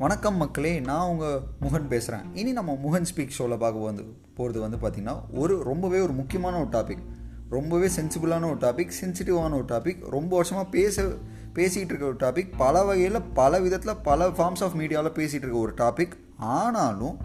வணக்கம் மக்களே நான் உங்கள் முகன் பேசுகிறேன் இனி நம்ம முகன் ஸ்பீக் ஷோவில் பார்க்க வந்து போகிறது வந்து பார்த்திங்கன்னா ஒரு ரொம்பவே ஒரு முக்கியமான ஒரு டாபிக் ரொம்பவே சென்சிபிளான ஒரு டாபிக் சென்சிட்டிவான ஒரு டாபிக் ரொம்ப வருஷமாக பேச பேசிகிட்டு இருக்க ஒரு டாபிக் பல வகையில் பல விதத்தில் பல ஃபார்ம்ஸ் ஆஃப் மீடியாவில் பேசிகிட்டு இருக்க ஒரு டாபிக் ஆனாலும்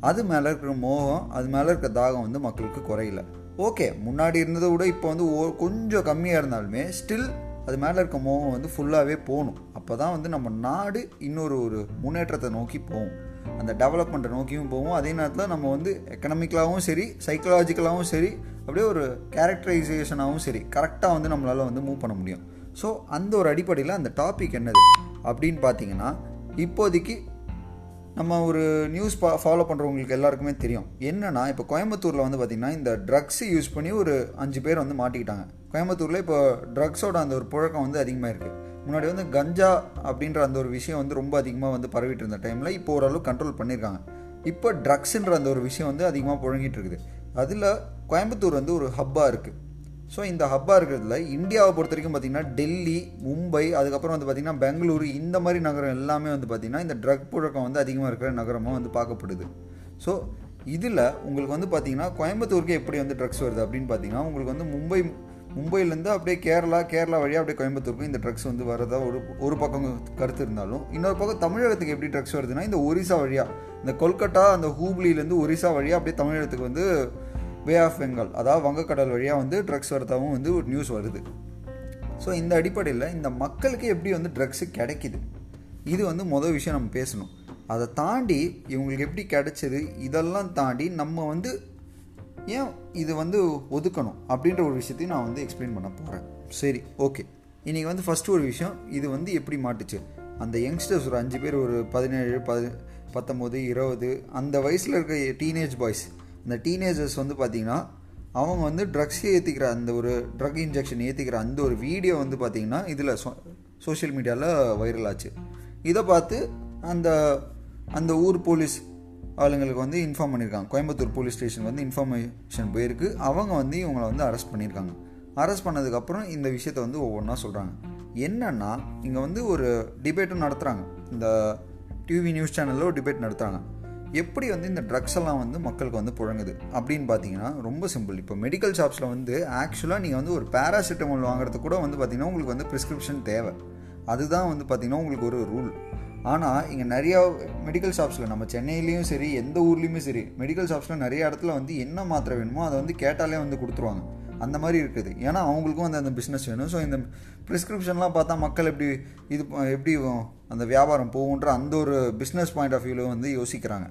அது மேலே இருக்கிற மோகம் அது மேலே இருக்கிற தாகம் வந்து மக்களுக்கு குறையில. ஓகே முன்னாடி இருந்ததை விட இப்போ வந்து ஓ- கொஞ்சம் கம்மியாக இருந்தாலுமே ஸ்டில் அது மேலே இருக்க மோகம் வந்து ஃபுல்லாகவே போகணும். அப்போ தான் வந்து நம்ம நாடு இன்னொரு ஒரு முன்னேற்றத்தை நோக்கி போகும். அந்த டெவலப்மெண்ட்டை நோக்கியும் போவோம் அதே நேரத்தில் நம்ம வந்து எக்கனாமிக்கலாகவும் சரி சைக்கலாஜிக்கலாகவும் சரி அப்படியே ஒரு கேரக்டரைசேஷனாகவும் சரி கரெக்டாக வந்து நம்மளால் வந்து மூவ் பண்ண முடியும். ஸோ அந்த ஒரு அடிப்படையில் அந்த டாபிக் என்னது? அப்படின்னு பார்த்தீங்கன்னா இப்போதைக்கு நம்ம ஒரு நியூஸ் பா ஃபாலோ பண்ணுறவங்களுக்கு எல்லாருக்குமே தெரியும். என்னென்னா இப்போ கோயம்புத்தூரில் வந்து பார்த்திங்கன்னா இந்த ட்ரக்ஸ் யூஸ் பண்ணி ஒரு அஞ்சு பேர் வந்து மாட்டிக்கிட்டாங்க. கோயம்புத்தூரில் இப்போ ட்ரக்ஸோட அந்த ஒரு புழக்கம் வந்து அதிகமாக இருக்குது முன்னாடி வந்து கஞ்சா அப்படின்ற அந்த ஒரு விஷயம் வந்து ரொம்ப அதிகமாக வந்து பரவிட்டு இருந்த டைமில் இப்போ ஓரளவு கண்ட்ரோல் பண்ணியிருக்காங்க இப்போ ட்ரக்ஸுன்ற அந்த ஒரு விஷயம் வந்து அதிகமாக புழங்கிட்டு இருக்குது. அதில் கோயம்புத்தூர் வந்து ஒரு ஹப்பாக இருக்குது ஸோ இந்த ஹப்பாக இருக்கிறதுல இந்தியாவை பொறுத்த வரைக்கும் பார்த்தீங்கன்னா டெல்லி மும்பை அதுக்கப்புறம் வந்து பார்த்திங்கன்னா பெங்களூரு இந்த மாதிரி நகரம் எல்லாமே வந்து பார்த்திங்கன்னா இந்த ட்ரக் புழக்கம் வந்து அதிகமாக இருக்கிற நகரமாக வந்து பார்க்கப்படுது. ஸோ இதில் உங்களுக்கு வந்து பார்த்திங்கன்னா கோயம்புத்தூருக்கு எப்படி வந்து ட்ரக்ஸ் வருது அப்படின்னு பார்த்தீங்கன்னா உங்களுக்கு வந்து மும்பை மும்பையிலேருந்து அப்படியே கேரளா கேரளா வழியாக அப்படியே கோயம்புத்தூருக்கும் இந்த ட்ரக்ஸ் வந்து வரதா ஒரு ஒரு பக்கம் கருத்து இருந்தாலும் இன்னொரு பக்கம் தமிழகத்துக்கு எப்படி ட்ரக்ஸ் வருதுன்னா இந்த ஒரிசா வழியாக இந்த கொல்கட்டா அந்த ஹூப்ளிலேருந்து ஒரிசா வழியாக அப்படியே தமிழகத்துக்கு வந்து வே ஆஃப் பெங்கால் அதாவது வங்கக்கடல் வழியாக வந்து ட்ரக்ஸ் வரதாகவும் வந்து ஒரு நியூஸ் வருது. ஸோ இந்த அடிப்படையில் இந்த மக்களுக்கு எப்படி வந்து ட்ரக்ஸு கிடைக்கிது? இது வந்து மொதல் விஷயம் நம்ம பேசணும். அதை தாண்டி இவங்களுக்கு எப்படி கிடைச்சது? இதெல்லாம் தாண்டி நம்ம வந்து ஏன் இது வந்து ஒதுக்கணும் அப்படின்ற ஒரு விஷயத்தையும் நான் வந்து எக்ஸ்பிளைன் பண்ண போகிறேன் சரி ஓகே இன்றைக்கி வந்து ஃபஸ்ட்டு ஒரு விஷயம் இது வந்து எப்படி மாட்டுச்சு? அந்த யங்ஸ்டர்ஸ் ஒரு அஞ்சு பேர் ஒரு பதினேழு பதி பத்தொம்போது இருபது அந்த வயசில் இருக்க டீனேஜ் பாய்ஸ் அந்த டீனேஜர்ஸ் வந்து பார்த்திங்கன்னா அவங்க வந்து ட்ரக்ஸ் ஏற்றிக்கிற அந்த ஒரு ட்ரக் இன்ஜெக்ஷன் ஏற்றிக்கிற அந்த ஒரு வீடியோ வந்து பார்த்திங்கன்னா இதில் சோ சோஷியல் மீடியாவில் வைரல் ஆச்சு. இதை பார்த்து அந்த அந்த ஊர் போலீஸ் ஆளுங்களுக்கு வந்து இன்ஃபார்ம் பண்ணியிருக்காங்க கோயம்புத்தூர் போலீஸ் ஸ்டேஷன் வந்து இன்ஃபர்மேஷன் போயிருக்கு. அவங்க வந்து இவங்களை வந்து அரெஸ்ட் பண்ணியிருக்காங்க அரெஸ்ட் பண்ணதுக்கப்புறம் இந்த விஷயத்த வந்து ஒவ்வொன்றா சொல்கிறாங்க என்னன்னா இங்கே வந்து ஒரு டிபேட்டும் நடத்துகிறாங்க இந்த டிவி நியூஸ் சேனலில் ஒரு டிபேட் நடத்துகிறாங்க எப்படி வந்து இந்த ட்ரக்ஸ் எல்லாம் வந்து மக்களுக்கு வந்து புழங்குது? அப்படின்னு பார்த்தீங்கன்னா ரொம்ப சிம்பிள் இப்போ மெடிக்கல் ஷாப்ஸில் வந்து ஆக்சுவலாக நீங்கள் வந்து ஒரு பேராசிட்டமால் வாங்குறதுக்கு கூட வந்து பார்த்தீங்கன்னா உங்களுக்கு வந்து ப்ரிஸ்கிரிப்ஷன் தேவை. அதுதான் வந்து பார்த்தீங்கன்னா உங்களுக்கு ஒரு ரூல் ஆனால் இங்கே நிறையா மெடிக்கல் ஷாப்ஸில் நம்ம சென்னையிலையும் சரி எந்த ஊர்லேயுமே சரி மெடிக்கல் ஷாப்ஸில் நிறைய இடத்துல வந்து என்ன மாத்திரை வேணுமோ அதை வந்து கேட்டாலே வந்து கொடுத்துருவாங்க. அந்த மாதிரி இருக்குது. ஏன்னா அவங்களுக்கும் அந்த அந்த பிஸ்னஸ் வேணும். ஸோ இந்த ப்ரிஸ்கிரிப்ஷன்லாம் பார்த்தா மக்கள் எப்படி இது எப்படி அந்த வியாபாரம் போகுன்ற அந்த ஒரு பிஸ்னஸ் பாயிண்ட் ஆஃப் வியூவில் வந்து யோசிக்கிறாங்க.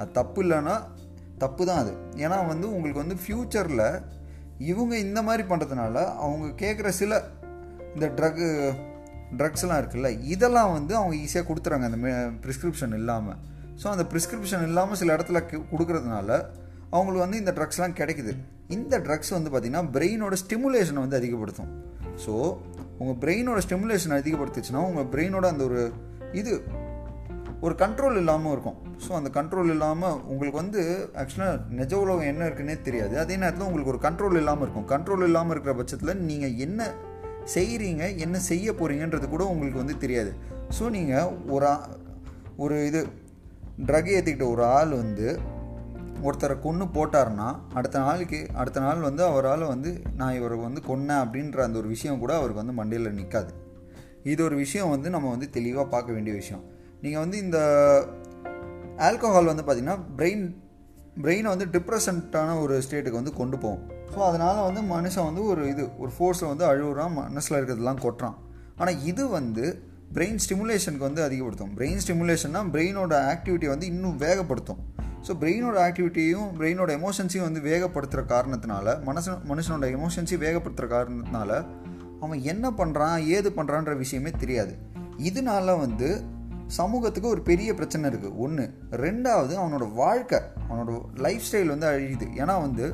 அது தப்பு இல்லைன்னா தப்பு தான் அது. ஏன்னா வந்து உங்களுக்கு வந்து ஃப்யூச்சரில் இவங்க இந்த மாதிரி பண்ணுறதுனால அவங்க கேட்குற சில இந்த ட்ரக்கு ட்ரக்ஸ்லாம் இருக்குல்ல இதெல்லாம் வந்து அவங்க ஈஸியாக கொடுத்துறாங்க அந்த ப்ரிஸ்கிரிப்ஷன் இல்லாமல் ஸோ அந்த ப்ரிஸ்கிரிப்ஷன் இல்லாமல் சில இடத்துல கு- கொடுக்கறதுனால அவங்களுக்கு வந்து இந்த ட்ரக்ஸ்லாம் கிடைக்குது. இந்த ட்ரக்ஸ் வந்து பார்த்திங்கன்னா பிரெயினோட ஸ்டிமுலேஷனை வந்து அதிகப்படுத்தும். ஸோ உங்கள் பிரெயினோட ஸ்டிமுலேஷன் அதிகப்படுத்துச்சுன்னா உங்கள் பிரெயினோட அந்த ஒரு இது ஒரு கண்ட்ரோல் இல்லாமல் இருக்கும். ஸோ அந்த கண்ட்ரோல் இல்லாமல் உங்களுக்கு வந்து ஆக்சுவலாக நிஜ உலகம் என்ன இருக்குன்னே தெரியாது. அதே நேரத்தில் உங்களுக்கு ஒரு கண்ட்ரோல் இல்லாமல் இருக்கும். கண்ட்ரோல் இல்லாமல் இருக்கிற பட்சத்தில் நீங்கள் என்ன செய்கிறீங்க என்ன செய்ய போகிறீங்கன்றது கூட உங்களுக்கு வந்து தெரியாது. ஸோ நீங்கள் ஒரு ஆ- ஒரு இது ட்ரக் ஏற்றிக்கிட்ட ஒரு ஆள் வந்து ஒருத்தரை கொன்று போட்டாருன்னா அடுத்த நாளைக்கு அடுத்த நாள் வந்து அவரால் வந்து நான் இவரை வந்து கொன்னேன் அப்படின்ற அந்த ஒரு விஷயம் கூட அவருக்கு வந்து மண்டையில் நிற்காது இது ஒரு விஷயம் வந்து நம்ம வந்து தெளிவாக பார்க்க வேண்டிய விஷயம். நீங்கள் வந்து இந்த ஆல்கஹால் வந்து பார்த்திங்கன்னா பிரெயின் பிரெயினை வந்து டிப்ரெஷன்ட்டான ஒரு ஸ்டேட்டுக்கு வந்து கொண்டு போகும். ஸோ அதனால் வந்து மனுஷன் வந்து ஒரு இது ஒரு ஃபோர்ஸில் வந்து அழுகுறான் மனசில் இருக்கிறதுலாம் கொட்டுறான். ஆனால் இது வந்து பிரெயின் ஸ்டிமுலேஷனுக்கு வந்து அதிகப்படுத்தும். பிரெயின் ஸ்டிமுலேஷன்னா பிரெயினோட ஆக்டிவிட்டி வந்து இன்னும் வேகப்படுத்தும். ஸோ பிரெயினோட ஆக்டிவிட்டியும் பிரெயினோட எமோஷன்ஸையும் வந்து வேகப்படுத்துகிற காரணத்தினால மனசு மனுஷனோட எமோஷன்ஸையும் வேகப்படுத்துகிற காரணத்தினால அவன் என்ன பண்ணுறான் ஏது பண்ணுறான்ற விஷயமே தெரியாது. இதனால வந்து சமூகத்துக்கு ஒரு பெரிய பிரச்சனை இருக்குது ஒன்று ரெண்டாவது அவனோட வாழ்க்கை அவனோட லைஃப் ஸ்டைல் வந்து அழியுது. ஏன்னா வந்து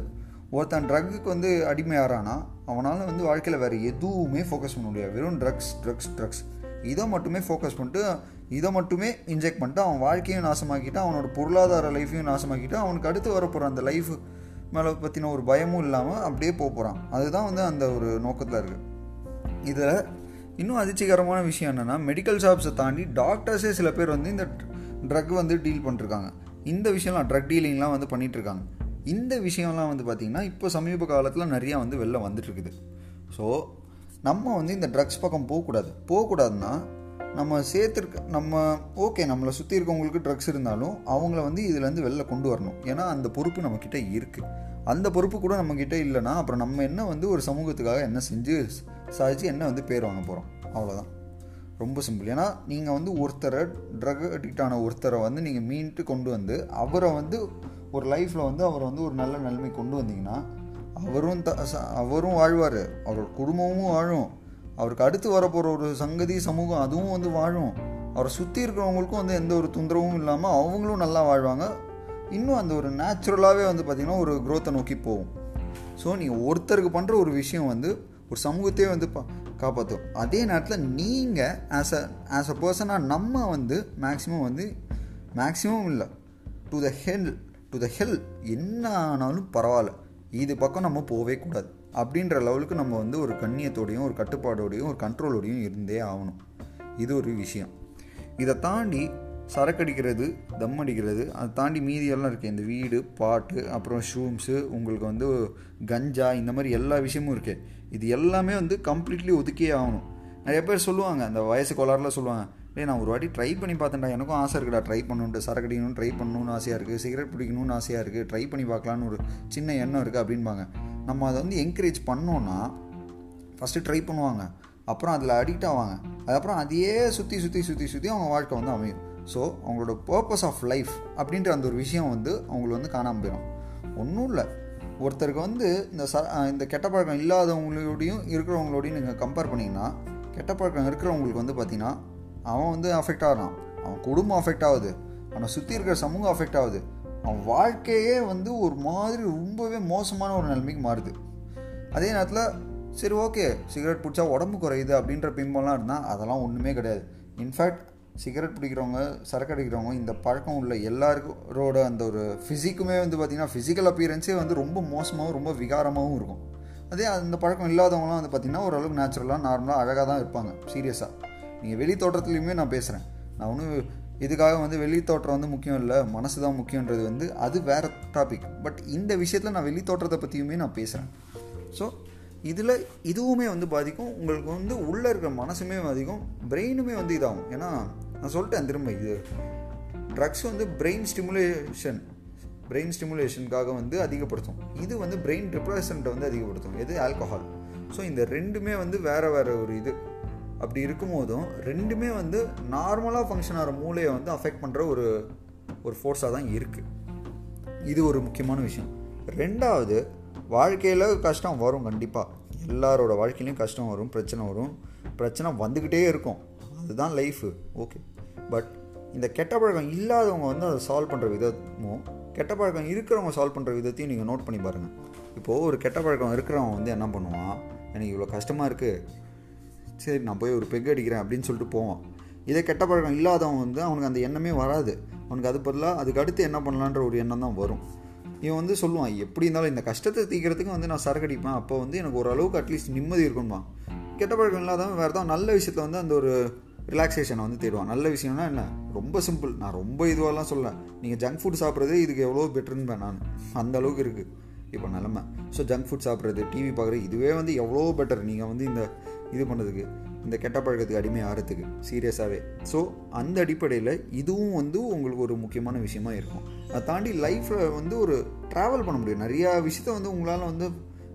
ஒருத்தன் ட்ரக்குக்கு வந்து அடிமை ஆறானா அவனால் வந்து வாழ்க்கையில் வேறு எதுவுமே ஃபோக்கஸ் பண்ண முடியாது. வெறும் ட்ரக்ஸ் ட்ரக்ஸ் ட்ரக்ஸ் இதை மட்டுமே ஃபோக்கஸ் பண்ணிட்டு இதை மட்டுமே இன்ஜெக்ட் பண்ணிட்டு அவன் வாழ்க்கையும் நாசமாக்கிட்டு அவனோட பொருளாதார லைஃப்பையும் நாசமாக்கிட்டு அவனுக்கு அடுத்து வரப்போகிற அந்த லைஃப் மேலே பற்றின ஒரு பயமும் இல்லாமல் அப்படியே போக போகிறான் அதுதான் வந்து அந்த ஒரு நோக்கத்தில் இருக்குது இதில் இன்னும் அதிர்ச்சிகரமான விஷயம் என்னென்னா மெடிக்கல் ஷாப்ஸை தாண்டி டாக்டர்ஸே சில பேர் வந்து இந்த ட்ரக் வந்து டீல் பண்ணிருக்காங்க இந்த விஷயம்லாம் ட்ரக் டீலிங்லாம் வந்து பண்ணிகிட்ருக்காங்க இந்த விஷயம்லாம் வந்து பார்த்திங்கன்னா இப்போ சமீப காலத்தில் நிறையா வந்து வெளில வந்துட்டுருக்குது. ஸோ நம்ம வந்து இந்த ட்ரக்ஸ் பக்கம் போகக்கூடாது. போகக்கூடாதுன்னா நம்ம சேர்த்துருக்க நம்ம ஓகே நம்மளை சுற்றி இருக்கவங்களுக்கு ட்ரக்ஸ் இருந்தாலும் அவங்கள வந்து இதுலேருந்து வெளில கொண்டு வரணும். ஏன்னா அந்த பொறுப்பு நம்மக்கிட்ட இருக்குது அந்த பொறுப்பு கூட நம்மக்கிட்ட இல்லைன்னா அப்புறம் நம்ம என்ன வந்து ஒரு சமூகத்துக்காக என்ன செஞ்சு சாதிச்சு என்ன வந்து பேர் வாங்க போகிறோம் அவ்வளோதான் ரொம்ப சிம்பிள் ஏன்னா நீங்கள் வந்து ஒருத்தரை ட்ரக் அடிக்டான ஒருத்தரை வந்து நீங்கள் மீன்ட்டு கொண்டு வந்து அவரை வந்து ஒரு லைஃப்பில் வந்து அவரை வந்து ஒரு நல்ல நிலைமை கொண்டு வந்தீங்கன்னா அவரும் த அவரும் வாழ்வார். அவரோட குடும்பமும் வாழும். அவருக்கு அடுத்து வரப்போகிற ஒரு சங்கதி சமூகம் அதுவும் வந்து வாழும். அவரை சுற்றி இருக்கிறவங்களுக்கும் வந்து எந்த ஒரு தொந்தரவும் இல்லாமல் அவங்களும் நல்லா வாழ்வாங்க. இன்னும் அந்த ஒரு நேச்சுரலாகவே வந்து பார்த்திங்கன்னா ஒரு க்ரோத்தை நோக்கி போகும். ஸோ நீங்கள் ஒருத்தருக்கு பண்ணுற ஒரு விஷயம் வந்து ஒரு சமூகத்தையே வந்து பா காப்பாற்றும் அதே நேரத்தில் நீங்கள் ஆஸ் அ ஆஸ் அ பர்சனாக நம்ம வந்து மேக்ஸிமம் வந்து மேக்ஸிமம் இல்லை. To the hell to the hell என்ன ஆனாலும் பரவாயில்ல. இது பக்கம் நம்ம போகவே கூடாது. அப்படின்ற லெவலுக்கு நம்ம வந்து ஒரு கண்ணியத்தோடையும் ஒரு கட்டுப்பாடோடையும் ஒரு கண்ட்ரோலோடையும் இருந்தே ஆகணும். இது ஒரு விஷயம். இதை தாண்டி சரக்கடிக்கிறது தம் அடிக்கிறது அதை தாண்டி மீதியெல்லாம் இருக்குது இந்த வீடு பாட்டு அப்புறம் ஷூம்ஸு உங்களுக்கு வந்து கஞ்சா இந்த மாதிரி எல்லா விஷயமும் இருக்குது இது எல்லாமே வந்து கம்ப்ளீட்லி ஒதுக்கியே ஆகணும். நிறைய பேர் சொல்லுவாங்க அந்த வயசு கோளாறில் சொல்லுவாங்க டே நான் ஒரு வாட்டி ட்ரை பண்ணி பார்த்தேன்டா எனக்கும் ஆசை இருக்குடா ட்ரை பண்ணணுன்ட்டு சரக்கு ட்ரை பண்ணணும்னு ஆசையாக இருக்குது சிகரெட் பிடிக்கணும்னு ஆசையாக இருக்குது ட்ரை பண்ணி பார்க்கலான்னு ஒரு சின்ன எண்ணம் இருக்குது அப்படின்பாங்க. நம்ம அதை வந்து என்கரேஜ் பண்ணோன்னா ஃபஸ்ட்டு ட்ரை பண்ணுவாங்க. அப்புறம் அதில் அடிக்ட் ஆவாங்க. அதுக்கப்புறம் அதையே சுற்றி சுற்றி சுற்றி சுற்றி அவங்க வாழ்க்கை வந்து அமையும். ஸோ அவங்களோட பர்பஸ் ஆஃப் லைஃப் அப்படின்ற அந்த ஒரு விஷயம் வந்து அவங்களுக்கு வந்து காணாமல் போயிடும். ஒன்றும் இல்லை. ஒருத்தருக்கு வந்து இந்த ச இந்த கெட்ட பழக்கம் இல்லாதவங்களோடையும் இருக்கிறவங்களோடையும் நீங்கள் கம்பேர் பண்ணிங்கன்னா கெட்ட பழக்கம் இருக்கிறவங்களுக்கு வந்து பார்த்திங்கன்னா அவன் வந்து அஃபெக்ட் ஆகிறான். அவன் குடும்பம் அஃபெக்ட் ஆகுது. அவனை சுற்றி இருக்கிற சமூகம் அஃபெக்ட் ஆகுது. அவன் வாழ்க்கையே வந்து ஒரு மாதிரி ரொம்பவே மோசமான ஒரு நிலைமைக்கு மாறுது. அதே நேரத்தில் சரி ஓகே சிகரெட் பிடிச்சா உடம்பு குறையுது அப்படின்ற பிம்பம்லாம் இருந்தால் அதெல்லாம் ஒன்றுமே கிடையாது. இன்ஃபேக்ட் சிகரெட் பிடிக்கிறவங்க சரக்கு அடிக்கிறவங்க இந்த பழக்கம் உள்ள எல்லாருக்கோட அந்த ஒரு ஃபிசிக்குமே வந்து பார்த்திங்கன்னா ஃபிசிக்கல் அப்பியரன்ஸே வந்து ரொம்ப மோசமாகவும் ரொம்ப விகாரமாகவும் இருக்கும். அதே அந்த பழக்கம் இல்லாதவங்களாம் வந்து பார்த்திங்கன்னா ஓரளவுக்கு நேச்சுரலாக நார்மலாக அழகாக தான் இருப்பாங்க. சீரியஸாக நீங்கள் வெளி தோட்டத்துலேயுமே நான் பேசுகிறேன் நான் ஒன்றும் இதுக்காக வந்து வெளி தோற்றம் வந்து முக்கியம் இல்லை. மனசு தான் முக்கியன்றது வந்து அது வேறு டாபிக் பட் இந்த விஷயத்தில் நான் வெளி தோற்றத்தை பற்றியுமே நான் பேசுகிறேன் ஸோ இதில் இதுவுமே வந்து பாதிக்கும். உங்களுக்கு வந்து உள்ளே இருக்கிற மனசுமே பாதிக்கும். பிரெயினுமே வந்து இதாகும். ஏன்னா நான் சொல்லிட்டேன் திரும்ப இது. ட்ரக்ஸ் வந்து பிரெயின் ஸ்டிமுலேஷன் பிரெயின் ஸ்டிமுலேஷனுக்காக வந்து அதிகப்படுத்தும். இது வந்து பிரெயின் டிப்ரெஷன்ட்டை வந்து அதிகப்படுத்தும். எது? ஆல்கஹால் ஸோ இந்த ரெண்டுமே வந்து வேறு வேறு ஒரு இது. அப்படி இருக்கும்போதும் ரெண்டுமே வந்து நார்மலாக ஃபங்க்ஷன் ஆகிற மூளையை வந்து அஃபெக்ட் பண்ணுற ஒரு ஒரு ஃபோர்ஸாக தான் இருக்குது இது ஒரு முக்கியமான விஷயம். ரெண்டாவது வாழ்க்கையில் கஷ்டம் வரும் கண்டிப்பாக எல்லாரோட வாழ்க்கையிலையும் கஷ்டம் வரும் பிரச்சனை வரும். பிரச்சனை வந்துக்கிட்டே இருக்கும். அதுதான் லைஃபு ஓகே பட் இந்த கெட்ட பழக்கம் இல்லாதவங்க வந்து அதை சால்வ் பண்ணுற விதமும் கெட்ட பழக்கம் இருக்கிறவங்க சால்வ் பண்ணுற விதத்தையும் நீங்கள் நோட் பண்ணி பாருங்கள் இப்போது ஒரு கெட்ட பழக்கம் இருக்கிறவங்க வந்து என்ன பண்ணுவான்? எனக்கு இவ்வளோ கஷ்டமாக இருக்குது சரி நான் போய் ஒரு பெக் அடிக்கிறேன் அப்படின்னு சொல்லிட்டு போவான். இதே கெட்ட பழக்கம் இல்லாதவன் வந்து அவனுக்கு அந்த எண்ணமே வராது. அவனுக்கு அது பதிலாக அதுக்கு அடுத்து என்ன பண்ணலான்ற ஒரு எண்ணம் தான் வரும். இவன் வந்து சொல்லுவான் எப்படி இருந்தாலும் இந்த கஷ்டத்தை தீக்கிறதுக்கு வந்து நான் சரக்கு அடிப்பேன். அப்போ வந்து எனக்கு ஓரளவுக்கு அட்லீஸ்ட் நிம்மதி இருக்கும்பா கெட்ட பழக்கம் இல்லாதவன் வேறு தான் நல்ல விஷயத்தில் வந்து அந்த ஒரு ரிலாக்ஸேஷனை வந்து தேடுவான். நல்ல விஷயம்னா என்ன? ரொம்ப சிம்பிள் நான் ரொம்ப இதுவாகலாம் சொல்ல நீங்கள் ஜங்க் ஃபுட் சாப்பிட்றதே இதுக்கு எவ்வளோ பெட்டருன்னு நான் அந்த அளவுக்கு இருக்குது இப்போ நிலமை. ஸோ ஜங்க் ஃபுட் சாப்பிட்றது டிவி பார்க்குறது இதுவே வந்து எவ்வளோ பெட்டர் நீங்கள் வந்து இந்த இது பண்ணுறதுக்கு இந்த கெட்ட பழக்கத்துக்கு அடிமை ஆகிறதுக்கு சீரியஸாகவே ஸோ அந்த அடிப்படையில் இதுவும் வந்து உங்களுக்கு ஒரு முக்கியமான விஷயமா இருக்கும். அதை தாண்டி லைஃப்பில் வந்து ஒரு ட்ராவல் பண்ண முடியும். நிறையா விஷயத்த வந்து உங்களால் வந்து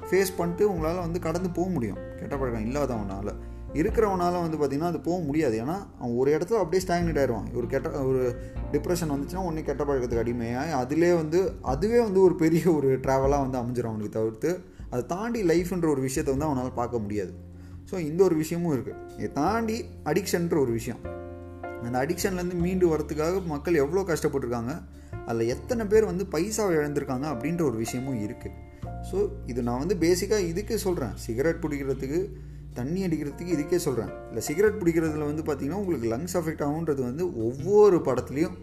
ஃபேஸ் பண்ணிட்டு உங்களால் வந்து கடந்து போக முடியும். கெட்ட பழக்கம் இல்லாதவனால். இருக்கிறவனால வந்து பார்த்திங்கன்னா அது போக முடியாது. ஏன்னா அவன் ஒரு இடத்துல அப்படியே ஸ்டாக்னேட் ஆயிடுவான் ஒரு கெட்ட ஒரு டிப்ரெஷன் வந்துச்சுன்னா ஒன்றே கெட்ட பழக்கத்துக்கு அடிமையாக அதிலே வந்து அதுவே வந்து ஒரு பெரிய ஒரு ட்ராவலாக வந்து அமைஞ்சிடும் அவனுக்கு தவிர்த்து. அதை தாண்டி லைஃப்ன்ற ஒரு விஷயத்தை வந்து அவனால் பார்க்க முடியாது. ஸோ இந்த ஒரு விஷயமும் இருக்குது இதை தாண்டி அடிக்ஷன்ற ஒரு விஷயம். அந்த அடிக்ஷன்லேருந்து மீண்டு வரத்துக்காக மக்கள் எவ்வளோ கஷ்டப்பட்டுருக்காங்க அதில் எத்தனை பேர் வந்து பைசாவை இழந்திருக்காங்க அப்படின்ற ஒரு விஷயமும் இருக்குது ஸோ இது நான் வந்து பேசிக்காக இதுக்கு சொல்கிறேன் சிகரெட் பிடிக்கிறதுக்கு தண்ணி அடிக்கிறதுக்கு இதுக்கே சொல்கிறேன் இல்லை சிகரெட் பிடிக்கிறதுல வந்து பார்த்திங்கன்னா உங்களுக்கு லங்ஸ் அஃபெக்ட் ஆகுன்றது வந்து ஒவ்வொரு படத்துலேயும்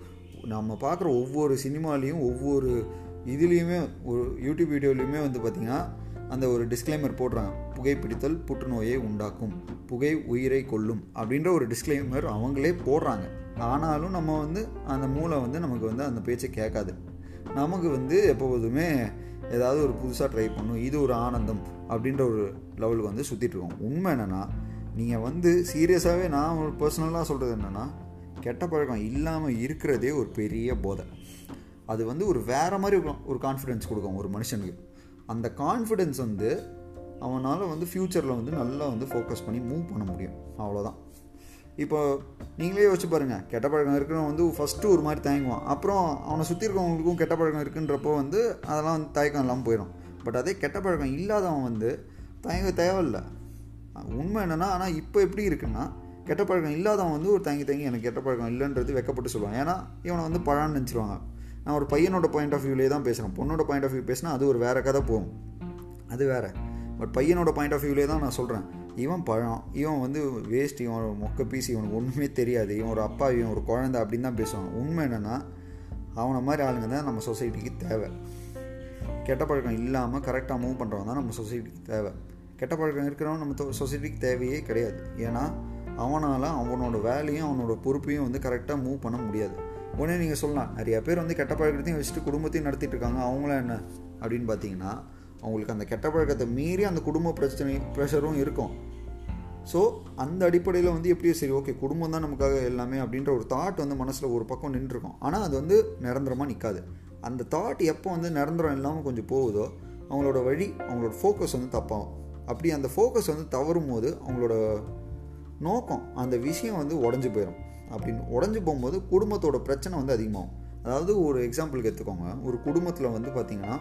நம்ம பார்க்குற ஒவ்வொரு சினிமாலேயும் ஒவ்வொரு இதுலேயுமே ஒரு யூடியூப் வீடியோலையுமே வந்து பார்த்திங்கன்னா அந்த ஒரு டிஸ்க்ளைமர் போடுறாங்க. புகைப்பிடித்தல் புற்றுநோயை உண்டாக்கும் புகை உயிரை கொல்லும் அப்படின்ற ஒரு டிஸ்க்ளைமர் அவங்களே போடுறாங்க. ஆனாலும் நம்ம வந்து அந்த மூளை வந்து நமக்கு வந்து அந்த பேச்சை கேட்காது. நமக்கு வந்து எப்போதுமே ஏதாவது ஒரு புதுசாக ட்ரை பண்ணும் இது ஒரு ஆனந்தம் அப்படின்ற ஒரு லெவலுக்கு வந்து சுற்றிட்டுருக்கோம் உண்மை என்னென்னா நீங்கள் வந்து சீரியஸாகவே நான் ஒரு பர்சனலாக சொல்கிறது என்னென்னா கெட்ட பழக்கம் இல்லாமல் இருக்கிறதே ஒரு பெரிய போதை. அது வந்து ஒரு வேறு மாதிரி ஒரு கான்ஃபிடென்ஸ் கொடுக்கும் ஒரு மனுஷனுக்கு. அந்த கான்ஃபிடென்ஸ் வந்து அவனால் வந்து ஃப்யூச்சரில் வந்து நல்லா வந்து ஃபோக்கஸ் பண்ணி மூவ் பண்ண முடியும். அவ்வளோதான் இப்போ நீங்களே யோசிச்சு பாருங்கள் கெட்ட பழக்கம் இருக்கிறவன் வந்து ஃபஸ்ட்டு ஒரு மாதிரி தயங்குவான். அப்புறம் அவனை சுற்றி இருக்கவங்களுக்கும் கெட்ட பழக்கம் இருக்குன்றப்போ வந்து அதெல்லாம் வந்து தயக்கம் இல்லாமல் போயிடும் பட் அதே கெட்ட பழக்கம் இல்லாதவன் வந்து தயங்க தேவையில்லை. உண்மை என்னென்னா ஆனால் இப்போ எப்படி இருக்குன்னா கெட்ட பழக்கம் இல்லாதவன் வந்து ஒரு தயங்கி தயங்கி எனக்கு கெட்ட பழக்கம் இல்லைன்றது வெக்கப்பட்டு சொல்லுவான். ஏன்னா இவனை வந்து பழான்னு நினச்சிருவாங்க. நான் ஒரு பையனோட பாயிண்ட் ஆஃப் வியூலே தான் பேசுகிறேன் பொண்ணோட பாயிண்ட் ஆஃப் வியூ பேசினா அது ஒரு வேறு கதை போகும். அது வேறு. பட் பையனோட பாயிண்ட் ஆஃப் வியூலே தான் நான் சொல்கிறேன் இவன் பழம் இவன் வந்து வேஸ்ட் இவன் மொக்க பீஸ் இவனுக்கு ஒன்றுமே தெரியாது. இவன் ஒரு அப்பா இவன் ஒரு குழந்தை அப்படின்னு தான் பேசுவான் உண்மை என்னென்னா அவனை மாதிரி ஆளுங்க தான் நம்ம சொசைட்டிக்கு தேவை. கெட்ட பழக்கம் இல்லாமல் கரெக்டாக மூவ் பண்ணுறவன் தான் நம்ம சொசைட்டிக்கு தேவை. கெட்ட பழக்கம் இருக்கிறவன் நம்ம சொசைட்டிக்கு தேவையே கிடையாது. ஏன்னா அவனால் அவனோட வேலையும் அவனோட பொறுப்பையும் வந்து கரெக்டாக மூவ் பண்ண முடியாது. உடனே நீங்கள் சொல்லலாம் நிறையா பேர் வந்து கெட்ட பழக்கத்தையும் வச்சுட்டு குடும்பத்தையும் நடத்திட்டு இருக்காங்க. அவங்களாம் என்ன? அப்படின்னு பார்த்தீங்கன்னா அவங்களுக்கு அந்த கெட்ட பழக்கத்தை மீறி அந்த குடும்ப பிரச்சனை ப்ரெஷரும் இருக்கும். ஸோ அந்த அடிப்படையில் வந்து எப்படியோ சரி ஓகே குடும்பம் தான் நமக்காக எல்லாமே அப்படின்ற ஒரு தாட் வந்து மனசில் ஒரு பக்கம் நின்றுருக்கும். ஆனால் அது வந்து நிரந்தரமாக நிற்காது அந்த தாட் எப்போ வந்து நிரந்தரம் இல்லாமல் கொஞ்சம் போகுதோ அவங்களோட வழி அவங்களோட ஃபோக்கஸ் வந்து தப்பாகும். அப்படி அந்த ஃபோக்கஸ் வந்து தவறும் போது அவங்களோட நோக்கம் அந்த விஷயம் வந்து உடஞ்சி போயிடும் அப்படின்னு உடஞ்சி போகும்போது குடும்பத்தோட பிரச்சனை வந்து அதிகமாகும். அதாவது ஒரு எக்ஸாம்பிளுக்கு எடுத்துக்கோங்க. ஒரு குடும்பத்தில் வந்து பார்த்திங்கன்னா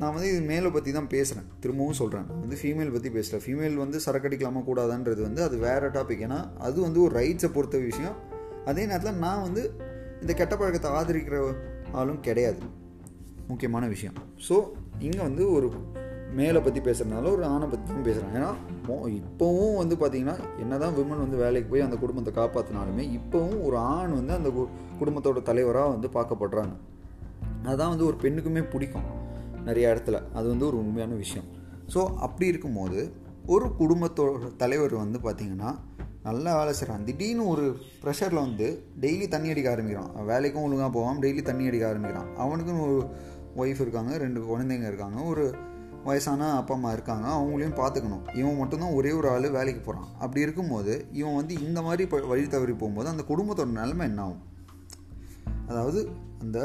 நான் வந்து இது மேலே பற்றி தான் பேசுகிறேன் திரும்பவும் சொல்கிறேன் நான் வந்து ஃபீமேல் பற்றி பேசுகிறேன் ஃபீமேல் வந்து சரக்கடிக்கலாமா கூடாதான்றது வந்து அது வேறு டாபிக் ஏன்னா அது வந்து ஒரு ரைட்ஸை பொறுத்த விஷயம். அதே நேரத்தில் நான் வந்து இந்த கெட்ட பழக்கத்தை ஆதரிக்கிற ஆளும் கிடையாது. முக்கியமான விஷயம். ஸோ இங்கே வந்து ஒரு மேலே பற்றி பேசுகிறதுனால ஒரு ஆணை பற்றி தான் பேசுகிறேன் ஏன்னா இப்போவும் வந்து பார்த்திங்கன்னா என்ன தான் விமன் வந்து வேலைக்கு போய் அந்த குடும்பத்தை காப்பாற்றினாலுமே இப்போவும் ஒரு ஆண் வந்து அந்த குடும்பத்தோட தலைவராக வந்து பார்க்கப்படுறாங்க. அதுதான் வந்து ஒரு பெண்ணுக்குமே பிடிக்கும். நிறைய இடத்துல. அது வந்து ஒரு உண்மையான விஷயம். ஸோ அப்படி இருக்கும்போது ஒரு குடும்பத்தோட தலைவர் வந்து பார்த்திங்கன்னா நல்லா வேலை செய்கிறான் திடீர்னு ஒரு ப்ரெஷரில் வந்து டெய்லி தண்ணி அடிக்க ஆரம்பிக்கிறான். வேலைக்கும் ஒழுங்காக போவான் டெய்லி தண்ணி அடிக்க ஆரம்பிக்கிறான். அவனுக்குன்னு ஒரு ஒய்ஃப் இருக்காங்க ரெண்டு குழந்தைங்க இருக்காங்க ஒரு வயசான அப்பா அம்மா இருக்காங்க. அவங்களையும் பார்த்துக்கணும் இவன் மட்டும்தான் ஒரே ஒரு ஆள் வேலைக்கு போகிறான் அப்படி இருக்கும்போது இவன் வந்து இந்த மாதிரி வழி தவறி போகும்போது அந்த குடும்பத்தோட நிலைமை என்ன ஆகும்? அதாவது அந்த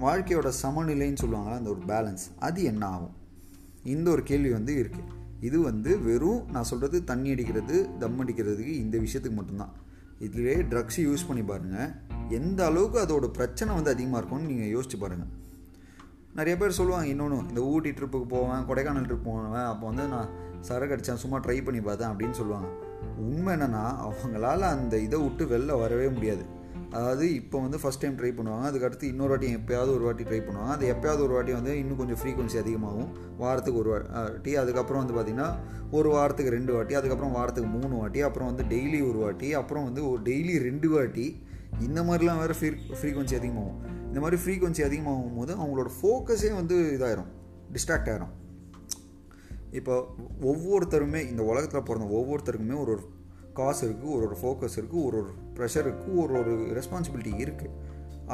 வாழ்க்கையோட சமநிலைன்னு சொல்லுவாங்களா அந்த ஒரு பேலன்ஸ் அது என்ன ஆகும்? இந்த ஒரு கேள்வி வந்து இருக்குது இது வந்து வெறும் நான் சொல்கிறது தண்ணி அடிக்கிறது தம் அடிக்கிறதுக்கு இந்த விஷயத்துக்கு மட்டும்தான். இதிலே ட்ரக்ஸ் யூஸ் பண்ணி பாருங்கள் எந்த அளவுக்கு அதோட பிரச்சனை வந்து அதிகமாக இருக்கும்னு நீங்கள் யோசிச்சு பாருங்கள் நிறைய பேர் சொல்லுவாங்க இன்னொன்று இந்த ஊட்டி ட்ரிப்புக்கு போவேன் கொடைக்கானல் ட்ரிப் போவேன் அப்போ வந்து நான் சரக்கு அடித்தேன் சும்மா ட்ரை பண்ணி பார்த்தேன் அப்படின்னு சொல்லுவாங்க. உண்மை என்னென்னா அவங்களால அந்த இதை விட்டு வெளில வரவே முடியாது. அதாவது இப்போ வந்து ஃபஸ்ட் டைம் ட்ரை பண்ணுவாங்க அதுக்கடுத்து இன்னொரு வாட்டி எப்போயாவது ஒரு வாட்டி ட்ரை பண்ணுவாங்க. அது எப்போயாவது ஒரு வாட்டி வந்து இன்னும் கொஞ்சம் ஃப்ரீக்வன்சி அதிகமாகும். வாரத்துக்கு ஒரு வாட்டி அதுக்கப்புறம் வந்து பார்த்திங்கன்னா ஒரு வாரத்துக்கு ரெண்டு வாட்டி அதுக்கப்புறம் வாரத்துக்கு மூணு வாட்டி அப்புறம் வந்து டெய்லி ஒரு வாட்டி அப்புறம் வந்து ஒரு டெய்லி ரெண்டு வாட்டி. இந்த மாதிரிலாம் வேறு ஃப்ரீ ஃப்ரீக்வன்சி அதிகமாகும். இந்த மாதிரி ஃப்ரீக்வன்சி அதிகமாகும் போது அவங்களோட ஃபோக்கஸே வந்து இதாயிரும் டிஸ்ட்ராக்ட் ஆகிரும் இப்போ ஒவ்வொருத்தருமே இந்த உலகத்தில் பிறந்த ஒவ்வொருத்தருக்குமே ஒரு ஒரு காசு இருக்குது ஒரு ஒரு ஃபோக்கஸ் இருக்குது ஒரு ஒரு ப்ரெஷர் இருக்குது ஒரு ஒரு ரெஸ்பான்சிபிலிட்டி இருக்குது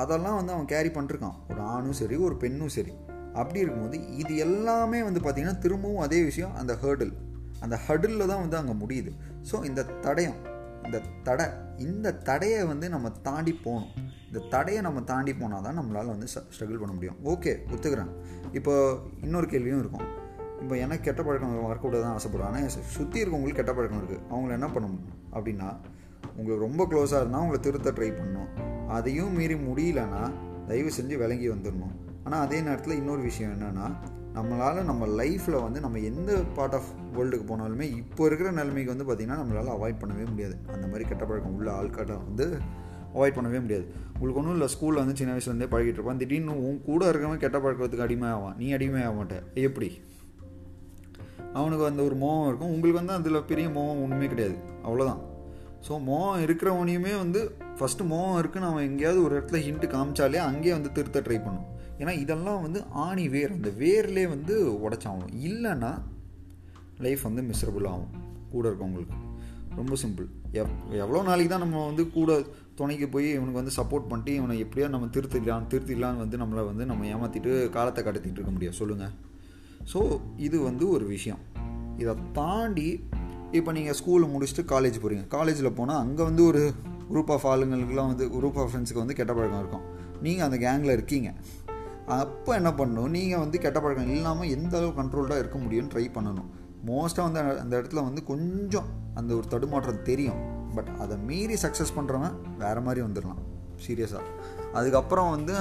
அதெல்லாம் வந்து அவன் கேரி பண்ணிருக்கான். ஒரு ஆணும் சரி ஒரு பெண்ணும் சரி. அப்படி இருக்கும்போது இது எல்லாமே வந்து பார்த்திங்கன்னா திரும்பவும் அதே விஷயம் அந்த ஹேர்டில் அந்த ஹர்டிலில் தான் வந்து அங்கே முடியுது. ஸோ இந்த தடயம் இந்த தடை இந்த தடையை வந்து நம்ம தாண்டி போகணும். இந்த தடையை நம்ம தாண்டி போனால் தான் நம்மளால் வந்து ஸ்ட்ரகிள் பண்ண முடியும். ஓகே ஒத்துக்கிறேன். இப்போ இன்னொரு கேள்வியும் இருக்கும். இப்போ எனக்கு கெட்ட பழக்கம் வரக்கூடாது தான் ஆசைப்படுவேன் ஆனால் சுற்றி இருக்கவங்களுக்கு கெட்ட பழக்கம் இருக்குது அவங்கள என்ன பண்ண முடியும்? அப்படின்னா உங்களுக்கு ரொம்ப க்ளோஸாக இருந்தால் அவங்கள திருத்த ட்ரை பண்ணணும் அதையும் மீறி முடியலன்னா தயவு செஞ்சு விளங்கி வந்துடணும் ஆனால் அதே நேரத்தில் இன்னொரு விஷயம் என்னென்னா நம்மளால் நம்ம லைஃப்பில் வந்து நம்ம எந்த பார்ட் ஆஃப் வேர்ல்டுக்கு போனாலுமே இப்போ இருக்கிற நிலைமைக்கு வந்து பார்த்திங்கன்னா நம்மளால் அவாய்ட் பண்ணவே முடியாது. அந்த மாதிரி கெட்ட பழக்கம் உள்ள ஆள்காட்டை வந்து அவாய்ட் பண்ணவே முடியாது. உங்களுக்கு ஒன்றும் இல்லை ஸ்கூலில் வந்து சின்ன வயசுலேருந்தே பழகிட்டு இருப்பான். திடீர்னு உன் கூட இருக்கிறவங்க கெட்ட பழக்கத்துக்கு அடிமை ஆவான் நீ அடிமை ஆக மாட்டேன் எப்படி? அவனுக்கு அந்த ஒரு மோகம் இருக்கும். உங்களுக்கு வந்து அதில் பெரிய மோகம் ஒன்றுமே கிடையாது. அவ்வளோதான் ஸோ மோகம் இருக்கிறவனையுமே வந்து ஃபஸ்ட்டு மோகம் இருக்குன்னு அவன் எங்கேயாவது ஒரு இடத்துல ஹிண்ட்டு காமிச்சாலே அங்கேயே வந்து திருத்த ட்ரை பண்ணும். ஏன்னா இதெல்லாம் வந்து ஆணி வேர். அந்த வேர்லேயே வந்து உடச்சாகணும். இல்லைன்னா லைஃப் வந்து மிஸ்ரபுள் ஆகும். கூட இருக்கவங்களுக்கு. ரொம்ப சிம்பிள் எவ் எவ்வளோ நாளைக்கு தான் நம்ம வந்து கூட துணைக்கு போய் இவனுக்கு வந்து சப்போர்ட் பண்ணிட்டு இவனை எப்படியா நம்ம திருத்திடலாம் திருத்திடலான்னு வந்து நம்மளை வந்து நம்ம ஏமாற்றிட்டு காலத்தை கடத்திட்டு இருக்க முடியாது. சொல்லுங்கள் ஸோ இது வந்து ஒரு விஷயம். இதை தாண்டி இப்போ நீங்கள் ஸ்கூலில் முடிச்சுட்டு காலேஜ் போகிறீங்க காலேஜில் போனால் அங்கே வந்து ஒரு குரூப் ஆஃப் ஆளுங்களுக்குலாம் வந்து குரூப் ஆஃப் ஃப்ரெண்ட்ஸுக்கு வந்து கெட்ட பழக்கம் இருக்கும். நீங்கள் அந்த கேங்கில் இருக்கீங்க. அப்போ என்ன பண்ணணும்? நீங்கள் வந்து கெட்ட பழக்கம் இல்லாமல் எந்த அளவு கண்ட்ரோல்டாக இருக்க முடியும்னு ட்ரை பண்ணணும். மோஸ்ட்டாக வந்து அந்த இடத்துல வந்து கொஞ்சம் அந்த ஒரு தடுமாற்றம் தெரியும். பட் அதை மீறி சக்ஸஸ் பண்ணுறவன் வேறு மாதிரி வந்துடலாம். சீரியஸாக அதுக்கப்புறம் வந்து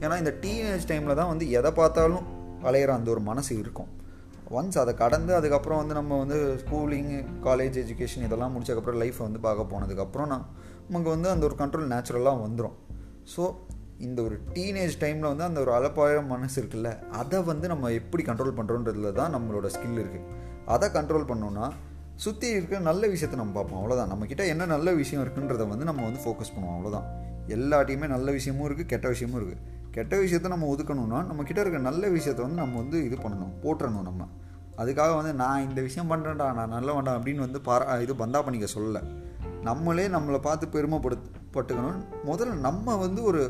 ஏன்னா இந்த டீனேஜ் டைமில் தான் வந்து எதை பார்த்தாலும் அலையிற அந்த ஒரு மனசு இருக்கும். ஒன்ஸ் அதை கடந்து அதுக்கப்புறம் வந்து நம்ம வந்து ஸ்கூலிங் காலேஜ் எஜுகேஷன் இதெல்லாம் முடிச்சதுக்கப்புறம் லைஃப்பை வந்து பார்க்க போனதுக்கப்புறம் நான் நமக்கு வந்து அந்த ஒரு கண்ட்ரோல் நேச்சுரலாக வந்துடும் ஸோ இந்த ஒரு டீனேஜ் டைமில் வந்து அந்த ஒரு அலப்பாயிரம் மனசு இருக்குல்ல அதை வந்து நம்ம எப்படி கண்ட்ரோல் பண்ணுறோன்றதுல தான் நம்மளோட ஸ்கில் இருக்குது அதை கண்ட்ரோல் பண்ணோன்னா சுற்றி இருக்கிற நல்ல விஷயத்தை நம்ம பார்ப்போம் அவ்வளோதான் நம்மக்கிட்ட என்ன நல்ல விஷயம் இருக்குன்றதை வந்து நம்ம வந்து ஃபோக்கஸ் பண்ணுவோம் அவ்வளோதான் எல்லாட்டையுமே நல்ல விஷயமும் இருக்குது கெட்ட விஷயமும் இருக்குது கெட்ட விஷயத்த நம்ம ஒதுக்கணும்னா நம்ம இருக்க நல்ல விஷயத்த வந்து நம்ம வந்து இது பண்ணணும் போட்டுறணும் நம்ம. அதுக்காக வந்து நான் இந்த விஷயம் பண்ணுறேன்டா நான் நல்ல வேண்டாம் அப்படின்னு வந்து பாரா இது பந்தா பண்ணிக்க சொல்லலை. நம்மளே நம்மளை பார்த்து பெருமைப்படுத்தப்பட்டுக்கணும். முதல்ல நம்ம வந்து ஒரு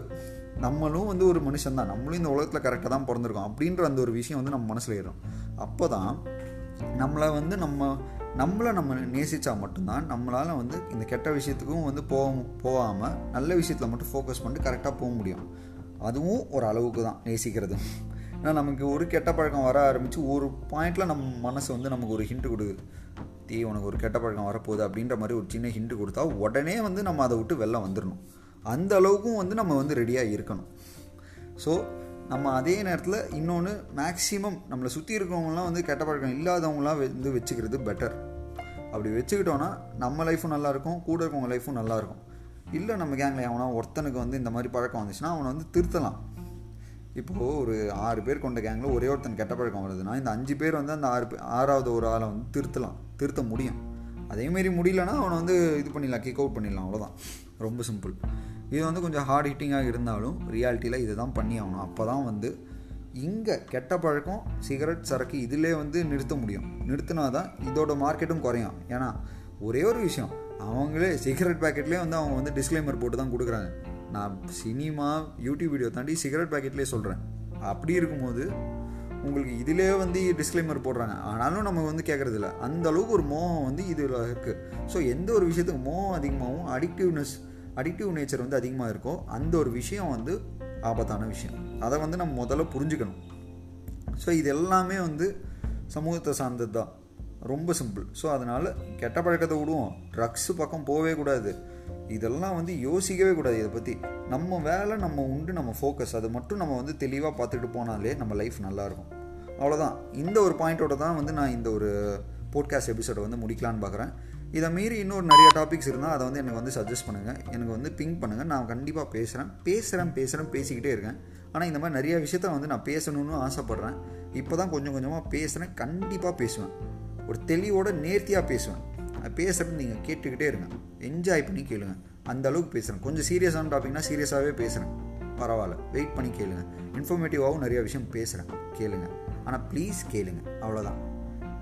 நம்மளும் வந்து ஒரு மனுஷன் தான் நம்மளும் இந்த உலகத்தில் கரெக்டாக தான் பிறந்திருக்கோம் அப்படின்ற அந்த ஒரு விஷயம் வந்து நம்ம மனசில் ஏறும். அப்போ தான் நம்மளை வந்து நம்ம நம்மளை நம்ம நேசித்தா மட்டும்தான் நம்மளால் வந்து இந்த கெட்ட விஷயத்துக்கும் வந்து போக போகாமல் நல்ல விஷயத்தில் மட்டும் ஃபோக்கஸ் பண்ணிட்டு கரெக்டாக போக முடியும். அதுவும் ஒரு அளவுக்கு தான் நேசிக்கிறது. ஏன்னா நமக்கு ஒரு கெட்ட பழக்கம் வர ஆரம்பித்து ஒரு பாயிண்டில் நம்ம மனசு வந்து நமக்கு ஒரு ஹிண்ட்டு கொடுக்குது. தீ உனக்கு ஒரு கெட்ட பழக்கம் வரப்போகுது அப்படின்ற மாதிரி ஒரு சின்ன ஹிண்ட்டு கொடுத்தா உடனே வந்து நம்ம அதை விட்டு வெளில வந்துடணும் அந்த அளவுக்கும் வந்து நம்ம வந்து ரெடியாக இருக்கணும். ஸோ நம்ம அதே நேரத்தில் இன்னொன்று மேக்ஸிமம் நம்மளை சுற்றி இருக்கிறவங்களாம் வந்து கெட்ட பழக்கம் இல்லாதவங்களாம் வந்து வச்சுக்கிறது பெட்டர் அப்படி வச்சுக்கிட்டோன்னா நம்ம லைஃப்பும் நல்லாயிருக்கும் கூட இருக்கவங்க லைஃப்பும் நல்லாயிருக்கும் இல்லை நம்ம கேங்கில் அவனா ஒருத்தனுக்கு வந்து இந்த மாதிரி பழக்கம் வந்துச்சுன்னா அவனை வந்து திருத்தலாம். இப்போது ஒரு ஆறு பேர் கொண்ட கேங்கில் ஒரே ஒருத்தன் கெட்ட பழக்கம் வருதுன்னா இந்த அஞ்சு பேர் வந்து அந்த ஆறு ஆறாவது ஒரு ஆளை வந்து திருத்தலாம் திருத்த முடியும். அதேமாரி முடியலன்னா அவனை வந்து இது பண்ணிடலாம் கிக் அவுட் பண்ணிடலாம் அவ்வளோதான் ரொம்ப சிம்பிள் இது வந்து கொஞ்சம் ஹார்ட் ஹிட்டிங்காக இருந்தாலும் ரியாலிட்டியில் இதை தான் பண்ணி ஆகணும். அப்போ தான் வந்து இங்கே கெட்ட பழக்கம் சிகரெட் சரக்கு இதிலே வந்து நிறுத்த முடியும். நிறுத்தினா தான் இதோட மார்க்கெட்டும் குறையும். ஏன்னா ஒரே ஒரு விஷயம் அவங்களே சிகரெட் பேக்கெட்லேயே வந்து அவங்க வந்து டிஸ்க்ளைமர் போட்டு தான் கொடுக்குறாங்க. நான் சினிமா யூடியூப் வீடியோ தாண்டி சிகரெட் பேக்கெட்லேயே சொல்கிறேன் அப்படி இருக்கும்போது உங்களுக்கு இதிலே வந்து டிஸ்க்ளைமர் போடுறாங்க. ஆனாலும் நம்ம வந்து கேட்குறது இல்லை அந்த அளவுக்கு ஒரு மோகம் வந்து இதில் இருக்குது ஸோ எந்த ஒரு விஷயத்துக்கு மோகம் அதிகமாகவும் அடிக்டிவ்னஸ் அடிக்டிவ் நேச்சர் வந்து அதிகமாக இருக்கோ அந்த ஒரு விஷயம் வந்து ஆபத்தான விஷயம். அதை வந்து நம்ம முதல்ல புரிஞ்சுக்கணும். ஸோ இது எல்லாமே வந்து சமூகத்தை சார்ந்தது தான் ரொம்ப சிம்பிள். ஸோ அதனால் கெட்ட பழக்கத்தை விடுவோம். ட்ரக்ஸ் பக்கம் போகவே கூடாது. இதெல்லாம் வந்து யோசிக்கவே கூடாது இதை பற்றி நம்ம வேலை நம்ம உண்டு நம்ம ஃபோக்கஸ் அது மட்டும் நம்ம வந்து தெளிவாக பார்த்துட்டு போனாலே நம்ம லைஃப் நல்லாயிருக்கும் அவ்வளோதான் இந்த ஒரு பாயிண்ட்டோட தான் வந்து நான் இந்த ஒரு போட்காஸ்ட் எபிசோடை வந்து முடிக்கலான்னு பார்க்குறேன் இதை மீறி இன்னொரு நிறைய டாபிக்ஸ் இருந்தால் அதை வந்து எனக்கு வந்து சஜஸ்ட் பண்ணுங்கள் எனக்கு வந்து பிங்க் பண்ணுங்கள் நான் கண்டிப்பாக பேசுகிறேன் பேசுகிறேன் பேசுகிறேன் பேசிக்கிட்டே இருக்கேன். ஆனால் இந்த மாதிரி நிறைய விஷயத்த வந்து நான் பேசணும்னு ஆசைப்பட்றேன். இப்போ தான் கொஞ்சம் கொஞ்சமாக பேசுகிறேன் கண்டிப்பாக பேசுவேன். ஒரு தெளிவோட நேர்த்தியாக பேசுவேன். பேசுகிறது நீங்கள் கேட்டுக்கிட்டே இருங்க. என்ஜாய் பண்ணி கேளுங்க. அந்த அளவுக்கு பேசுகிறேன் கொஞ்சம் சீரியஸான டாபிக்னா சீரியஸாகவே பேசுகிறேன் பரவாயில்ல. வெயிட் பண்ணி கேளுங்க. இன்ஃபர்மேட்டிவாகவும் நிறைய விஷயம் பேசுகிறேன் கேளுங்க. ஆனால் ப்ளீஸ் கேளுங்க. அவ்வளோதான்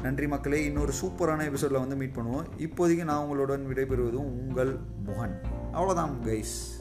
நன்றி மக்களே. இன்னொரு சூப்பரான எபிசோடில் வந்து மீட் பண்ணுவோம். இப்போதைக்கு நான் உங்களுடன் விடைபெறுவதும் உங்கள் முகன். அவ்வளோதான் கைஸ்